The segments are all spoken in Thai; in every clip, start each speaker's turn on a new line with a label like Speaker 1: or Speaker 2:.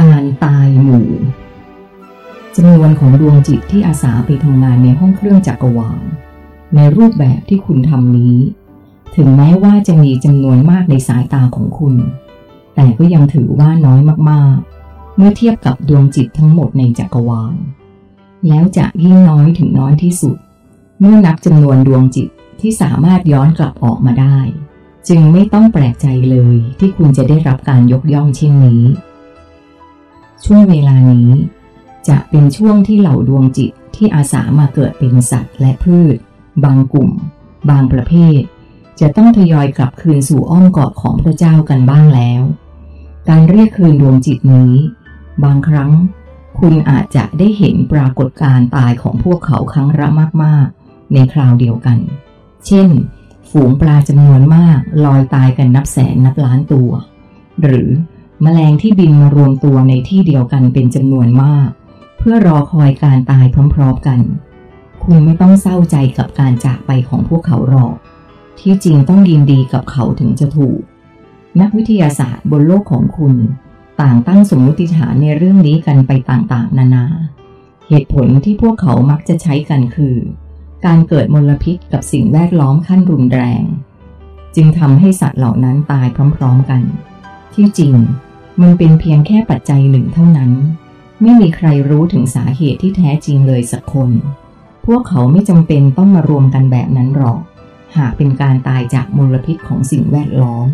Speaker 1: การตายหมู่จำนวนของดวงจิตที่อาสาไปทำงานในห้องเครื่องจักรวาลในรูปแบบที่คุณทำนี้ ถึงแม้ว่าจะมีจำนวนมากในสายตาของคุณ แต่ก็ยังถือว่าน้อยมากๆ เมื่อเทียบกับดวงจิตทั้งหมดในจักรวาล แล้วจะยิ่งน้อยถึงน้อยที่สุด เมื่อนับจำนวนดวงจิตที่สามารถย้อนกลับออกมาได้ จึงไม่ต้องแปลกใจเลยที่คุณจะได้รับการยกย่องเช่นนี้ ช่วงเวลานี้ จะเป็นช่วงที่เหล่าดวงจิตที่อาสามาเกิดเป็นสัตว์และพืช บางกลุ่ม บางประเภท จะต้องทยอยกลับคืนสู่อ้อมกอดของพระเจ้ากันบ้างแล้ว การเรียกคืนดวงจิตนี้ บางครั้ง คุณอาจจะได้เห็นปรากฏการตายของพวกเขาครั้งละมากๆ ในคราวเดียวกัน เช่น ฝูงปลาจำนวนมากลอยตายกันนับแสนนับล้านตัว หรือ มแมลงที่บินมารวมตัวในที่เดียวกันเป็นจำนวนมาก เพื่อรอคอยการตายพร้อมๆกัน คุณไม่ต้องเศร้าใจกับการจากไปของพวกเขาหรอก ที่จริงต้องยินดีกับเขาถึงจะถูก นักวิทยาศาสตร์บนโลกของคุณ ต่างตั้งสมมติฐานในเรื่องนี้กันไปต่างๆ นานา เหตุผลที่พวกเขามักจะใช้กันคือ การเกิดมลพิษกับสิ่งแวดล้อมขั้นรุนแรง จึงทำให้สัตว์เหล่านั้นตายพร้อม ๆกัน ที่จริง มันเป็นเพียงแค่ปัจจัยหนึ่งเท่านั้น ไม่มีใครรู้ถึงสาเหตุที่แท้จริงเลยสักคน พวกเขาไม่จำเป็นต้องมารวมกันแบบนั้นหรอก หากเป็นการตายจากมลพิษของสิ่งแวดล้อม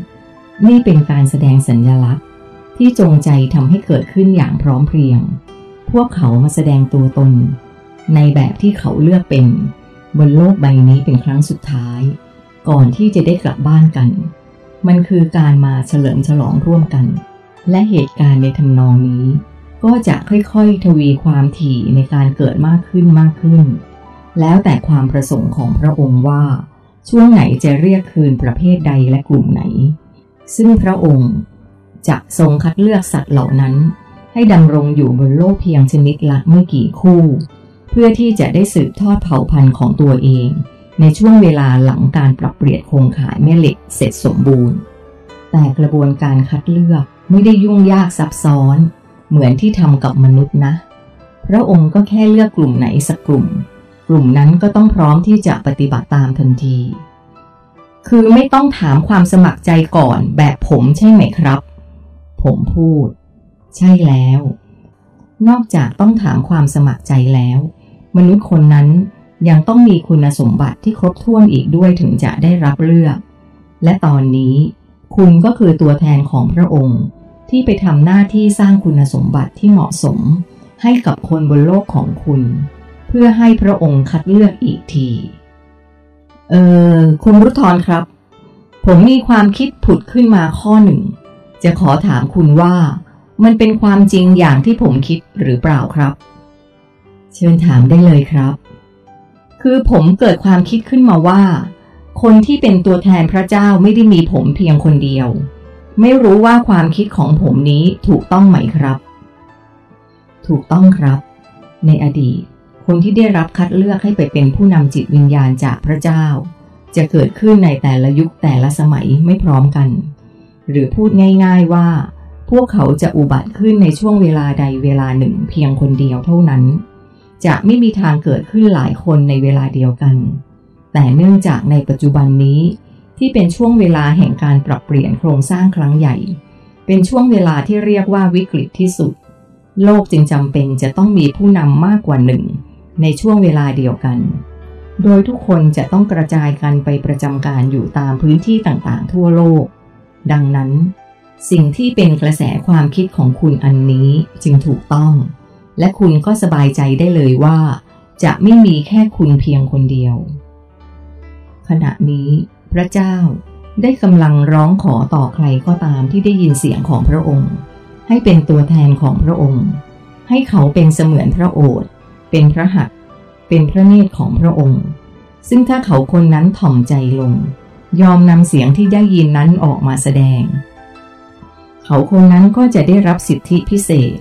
Speaker 1: นี่เป็นการแสดงสัญญลักษณ์ ที่จงใจทำให้เกิดขึ้นอย่างพร้อมเพรียง พวกเขามาแสดงตัวตน ในแบบที่เขาเลือกเป็น บนโลกใบนี้เป็นครั้งสุดท้าย ก่อนที่จะได้กลับบ้านกัน มันคือการมาเฉลิมฉลองร่วมกัน และเหตุการณ์ในทำนองนี้ ก็จะค่อยๆ ทวีความถี่ในการเกิดมากขึ้นมากขึ้น แล้วแต่ความประสงค์ของพระองค์ว่า ช่วงไหนจะเรียกคืนประเภทใดและกลุ่มไหน ซึ่งพระองค์จะทรงคัดเลือกสัตว์เหล่านั้น ให้ดำรงอยู่บนโลกเพียงชนิดละไม่กี่คู่ เพื่อที่จะได้สืบทอดเผ่าพันธุ์ของตัวเอง ในช่วงเวลาหลังการปรับเปลี่ยนโครงข่ายแม่เหล็กเสร็จสมบูรณ์ แต่กระบวนการคัดเลือก ไม่ได้ยุ่งยากซับซ้อน เหมือนที่ทำกับมนุษย์นะ พระองค์ก็แค่เลือกกลุ่มไหนสักกลุ่ม กลุ่มนั้นก็ต้องพร้อมที่จะปฏิบัติตามทันที คือไม่ต้องถามความสมัครใจก่อนแบบผมใช่ไหมครับ ผมพูด ใช่แล้ว นอกจากต้องถามความสมัครใจแล้ว มนุษย์คนนั้นยังต้องมีคุณสมบัติที่ครบถ้วนอีกด้วยถึงจะได้รับเลือก และตอนนี้คุณก็คือตัวแทนของพระองค์ ที่ไปทำหน้าที่สร้างคุณสมบัติที่เหมาะสม ให้กับคนบนโลกของคุณ เพื่อให้พระองค์คัดเลือกอีกที เออคุณรุทรครับ ผมมีความคิดผุดขึ้นมาข้อหนึ่ง จะขอถามคุณว่า มันเป็นความจริงอย่างที่ผมคิดหรือเปล่าครับ เชิญถามได้เลยครับ คือผมเกิดความคิดขึ้นมาว่า คนที่เป็นตัวแทนพระเจ้าไม่ได้มีผมเพียงคนเดียว ไม่รู้ว่าความคิดของผมนี้ถูกต้องไหมครับ ถูกต้องครับ ในอดีต คนที่ได้รับคัดเลือกให้ไปเป็นผู้นำจิตวิญญาณจากพระเจ้า จะเกิดขึ้นในแต่ละยุคแต่ละสมัยไม่พร้อมกัน หรือพูดง่าย ๆว่า พวกเขาจะอุบัติขึ้นในช่วงเวลาใดเวลาหนึ่งเพียงคนเดียวเท่านั้น จะไม่มีทางเกิดขึ้นหลายคนในเวลาเดียวกัน แต่เนื่องจากในปัจจุบันนี้ ที่เป็นช่วงเวลาแห่งการปรับเปลี่ยนโครงสร้างครั้งใหญ่ เป็นช่วงเวลาที่เรียกว่าวิกฤตที่สุด โลกจึงจำเป็นจะต้องมีผู้นำมากกว่าหนึ่ง ในช่วงเวลาเดียวกัน โดยทุกคนจะต้องกระจายกันไปประจำการอยู่ตามพื้นที่ต่างๆ ทั่วโลก ดังนั้น สิ่งที่เป็นกระแสความคิดของคุณอันนี้จึงถูกต้อง และคุณก็สบายใจได้เลยว่า จะไม่มีแค่คุณเพียงคนเดียว ขณะนี้ พระเจ้าได้กำลังร้องขอต่อใครก็ตามที่ได้ยินเสียงของพระองค์ ให้เป็นตัวแทนของพระองค์ ให้เขาเป็นเสมือนพระโอษฐ์เป็นพระหัตถ์เป็นพระเนตรของพระองค์ ซึ่งถ้าเขาคนนั้นถ่อมใจลง ยอมนำเสียงที่ได้ยินนั้นออกมาแสดง เขาคนนั้นก็จะได้รับสิทธิพิเศษ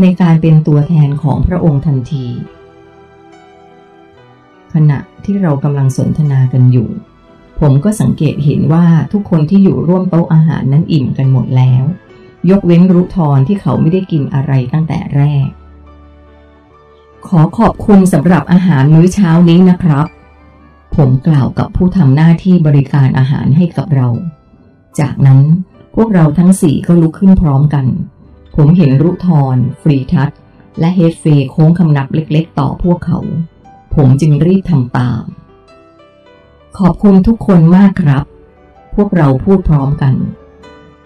Speaker 1: ในการเป็นตัวแทนของพระองค์ทันที ขณะที่เรากำลังสนทนากันอยู่ ผมก็สังเกตเห็นว่าทุกคนที่อยู่ร่วมโต๊ะอาหารนั้นอิ่มกันหมดแล้ว ยกเว้นรุทรที่เขาไม่ได้กินอะไรตั้งแต่แรก ขอขอบคุณสำหรับอาหารมื้อเช้านี้นะครับ ผมกล่าวกับผู้ทำหน้าที่บริการอาหารให้กับเรา จากนั้นพวกเราทั้งสี่ก็ลุกขึ้นพร้อมกัน ผมเห็นรุทรฟรีทัศและเฮดเฟโค้งคำนับเล็กๆ ต่อพวกเขา ผมจึงรีบทำตาม ขอบคุณทุกคนมากครับ พวกเราพูดพร้อมกัน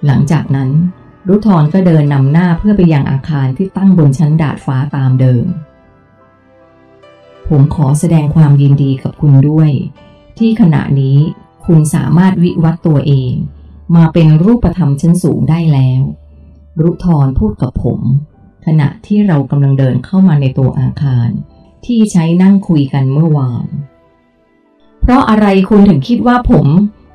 Speaker 1: หลังจากนั้น รุทรก็เดินนำหน้าเพื่อไปยังอาคารที่ตั้งบนชั้นดาดฟ้าตามเดิม ผมขอแสดงความยินดีกับคุณด้วย ที่ขณะนี้คุณสามารถวิวัตตัวเอง มาเป็นรูปธรรมชั้นสูงได้แล้ว รุทรพูดกับผม ขณะที่เรากำลังเดินเข้ามาในตัวอาคาร ที่ใช้นั่งคุยกันเมื่อวาน เพราะอะไรคุณถึงคิดว่าผม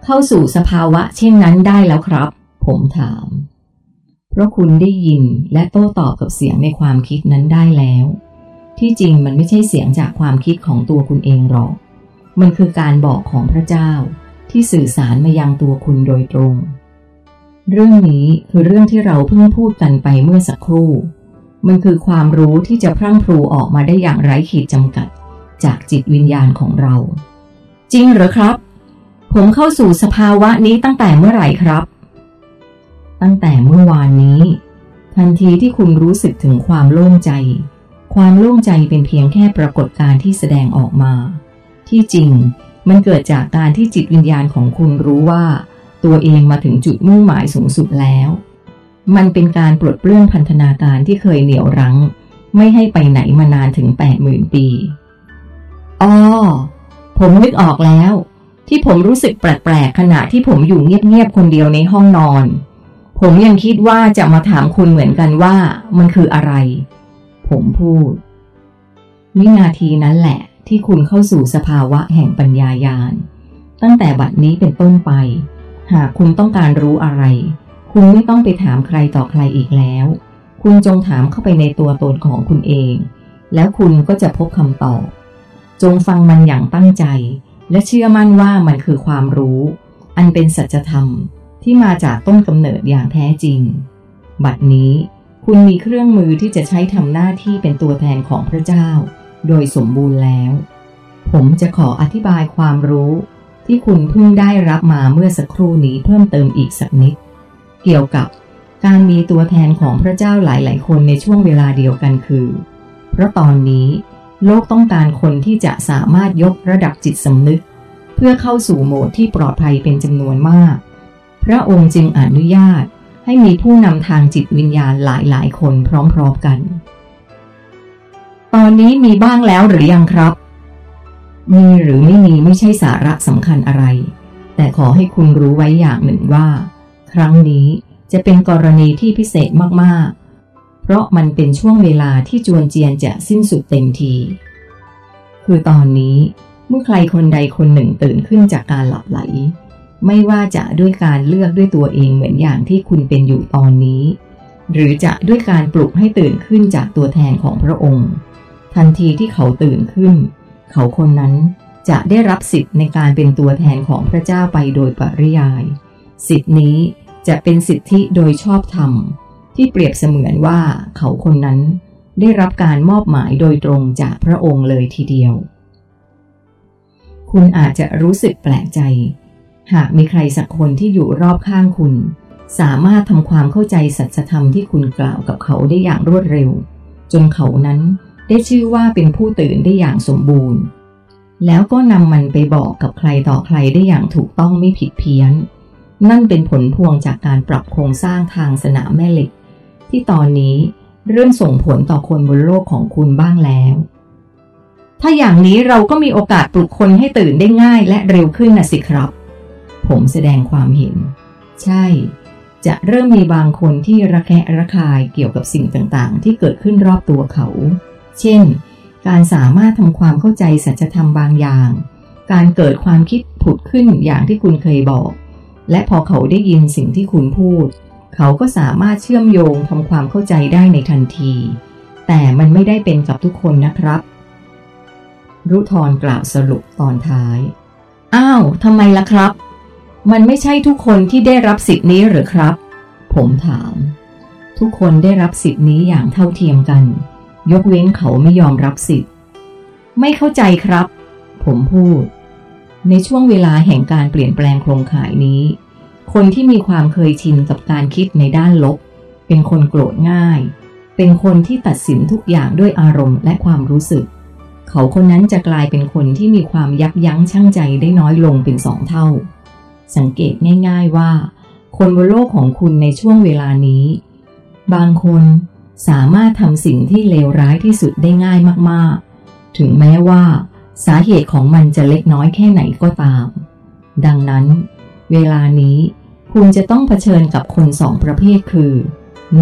Speaker 1: เข้าสู่สภาวะเช่นนั้นได้แล้วครับ ผมถาม เพราะคุณได้ยินและโต้ตอบกับเสียงในความคิดนั้นได้แล้ว ที่จริงมันไม่ใช่เสียงจากความคิดของตัวคุณเองหรอก มันคือการบอกของพระเจ้าที่สื่อสารมายังตัวคุณโดยตรง เรื่องนี้คือเรื่องที่เราเพิ่งพูดกันไปเมื่อสักครู่ มันคือความรู้ที่จะพรั่งพรูออกมาได้อย่างไร้ขีดจำกัด จากจิตวิญญาณของเรา จริงเหรอครับ ผมเข้าสู่สภาวะนี้ตั้งแต่เมื่อไหร่ครับ ตั้งแต่เมื่อวานนี้ ทันทีที่คุณรู้สึกถึงความโล่งใจ ความโล่งใจเป็นเพียงแค่ปรากฏการณ์ที่แสดงออกมา ที่จริงมันเกิดจากการที่จิตวิญญาณของคุณรู้ว่า ตัวเองมาถึงจุดมุ่งหมายสูงสุดแล้ว มันเป็นการปลดเปลื้องพันธนาการที่เคยเหนี่ยวรั้ง ไม่ให้ไปไหนมานานถึงแปดหมื่นปี อ๋อ ผมนึกออกแล้ว ที่ผมรู้สึกแปลกๆขณะที่ผมอยู่เงียบๆคนเดียวในห้องนอน ผมยังคิดว่าจะมาถามคุณเหมือนกันว่ามันคืออะไร ผมพูด วินาทีนั้นแหละ ที่คุณเข้าสู่สภาวะแห่งปัญญายาณตั้งแต่บัดนี้เป็นต้นไป หากคุณต้องการรู้อะไร คุณไม่ต้องไปถามใครต่อใครอีกแล้ว คุณจงถามเข้าไปในตัวตนของคุณเอง แล้วคุณก็จะพบคำตอบ จงฟังมันอย่างตั้งใจ และเชื่อมั่นว่ามันคือความรู้ อันเป็นสัจธรรมที่มาจากต้นกำเนิดอย่างแท้จริง บัดนี้คุณมีเครื่องมือที่จะใช้ทำหน้าที่เป็นตัวแทนของพระเจ้า โดยสมบูรณ์แล้ว ผมจะขออธิบายความรู้ที่คุณเพิ่งได้รับมาเมื่อสักครู่นี้เพิ่มเติมอีกสักนิด เกี่ยวกับการมีตัวแทนของพระเจ้าหลาย ๆ คนในช่วงเวลาเดียวกันคือ เพราะตอนนี้ โลกต้องการคนที่จะสามารถยกระดับจิตสำนึก เพื่อเข้าสู่โหมดที่ปลอดภัยเป็นจำนวนมาก พระองค์จึงอนุญาตให้มีผู้นำทางจิตวิญญาณหลายๆ คนพร้อมๆกัน ตอนนี้มีบ้างแล้วหรือยังครับ มีหรือไม่มีไม่ใช่สาระสำคัญอะไร แต่ขอให้คุณรู้ไว้อย่างหนึ่งว่า ครั้งนี้จะเป็นกรณีที่พิเศษมาก เพราะมันเป็นช่วงเวลาที่จวนเจียนจะสิ้นสุดเต็มที คือตอนนี้เมื่อใครคนใดคนหนึ่งตื่นขึ้นจากการหลับไหล ไม่ว่าจะด้วยการเลือกด้วยตัวเองเหมือนอย่างที่คุณเป็นอยู่ตอนนี้ หรือจะด้วยการปลุกให้ตื่นขึ้นจากตัวแทนของพระองค์ ทันทีที่เขาตื่นขึ้น เขาคนนั้นจะได้รับสิทธิ์ในการเป็นตัวแทนของพระเจ้าไปโดยปริยาย สิทธินี้จะเป็นสิทธิโดยชอบธรรม ที่เปรียบเสมือนว่าเขาคนนั้นได้รับการมอบหมายโดยตรงจากพระองค์เลยทีเดียว คุณอาจจะรู้สึกแปลกใจ หากมีใครสักคนที่อยู่รอบข้างคุณ สามารถทำความเข้าใจสัจธรรมที่คุณกล่าวกับเขาได้อย่างรวดเร็ว จนเขานั้นได้ชื่อว่าเป็นผู้ตื่นได้อย่างสมบูรณ์ แล้วก็นำมันไปบอกกับใครต่อใครได้อย่างถูกต้องไม่ผิดเพี้ยน นั่นเป็นผลพวงจากการปรับโครงสร้างทางสนามแม่เหล็ก ที่ตอนนี้เริ่มส่งผลต่อคนบนโลกของคุณบ้างแล้ว ถ้าอย่างนี้เราก็มีโอกาสปลุกคนให้ตื่นได้ง่ายและเร็วขึ้นนะสิครับ ผมแสดงความเห็น ใช่ จะเริ่มมีบางคนที่ระแคะระคายเกี่ยวกับสิ่งต่างๆ ที่เกิดขึ้นรอบตัวเขา เช่น การสามารถทำความเข้าใจสัจธรรมบางอย่าง การเกิดความคิดผุดขึ้นอย่างที่คุณเคยบอก และพอเขาได้ยินสิ่งที่คุณพูด เขาก็สามารถเชื่อมโยงทำความเข้าใจได้ในทันที แต่มันไม่ได้เป็นกับทุกคนนะครับ รุทรกล่าวสรุปตอนท้าย อ้าวทำไมล่ะครับ มันไม่ใช่ทุกคนที่ได้รับสิทธินี้หรือครับ ผมถาม ทุกคนได้รับสิทธินี้อย่างเท่าเทียมกัน ยกเว้นเขาไม่ยอมรับสิทธิ์ ไม่เข้าใจครับ ผมพูด ในช่วงเวลาแห่งการเปลี่ยนแปลงโครงข่ายนี้ คนที่มีความเคยชินกับการคิดในด้านลบ เป็นคนโกรธง่าย เป็นคนที่ตัดสินทุกอย่างด้วยอารมณ์และความรู้สึก เขาคนนั้นจะกลายเป็นคนที่มีความยับยั้งชั่งใจได้น้อยลงเป็นสองเท่า สังเกตง่าย ๆว่า คนบนโลกของคุณในช่วงเวลานี้ บางคนสามารถทำสิ่งที่เลวร้ายที่สุดได้ง่ายมากๆ ถึงแม้ว่าสาเหตุของมันจะเล็กน้อยแค่ไหนก็ตาม ดังนั้น เวลานี้ คุณจะต้องเผชิญกับคนสองประเภทคือ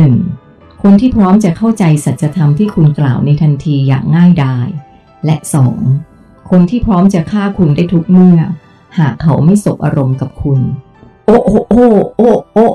Speaker 1: 1. คนที่พร้อมจะเข้าใจสัจธรรมที่คุณกล่าวในทันทีอย่างง่ายดาย และ 2. คนที่พร้อมจะฆ่าคุณได้ทุกเมื่อ หากเขาไม่สบอารมณ์กับคุณ โอ้โอ้โอ้โอ้โอ้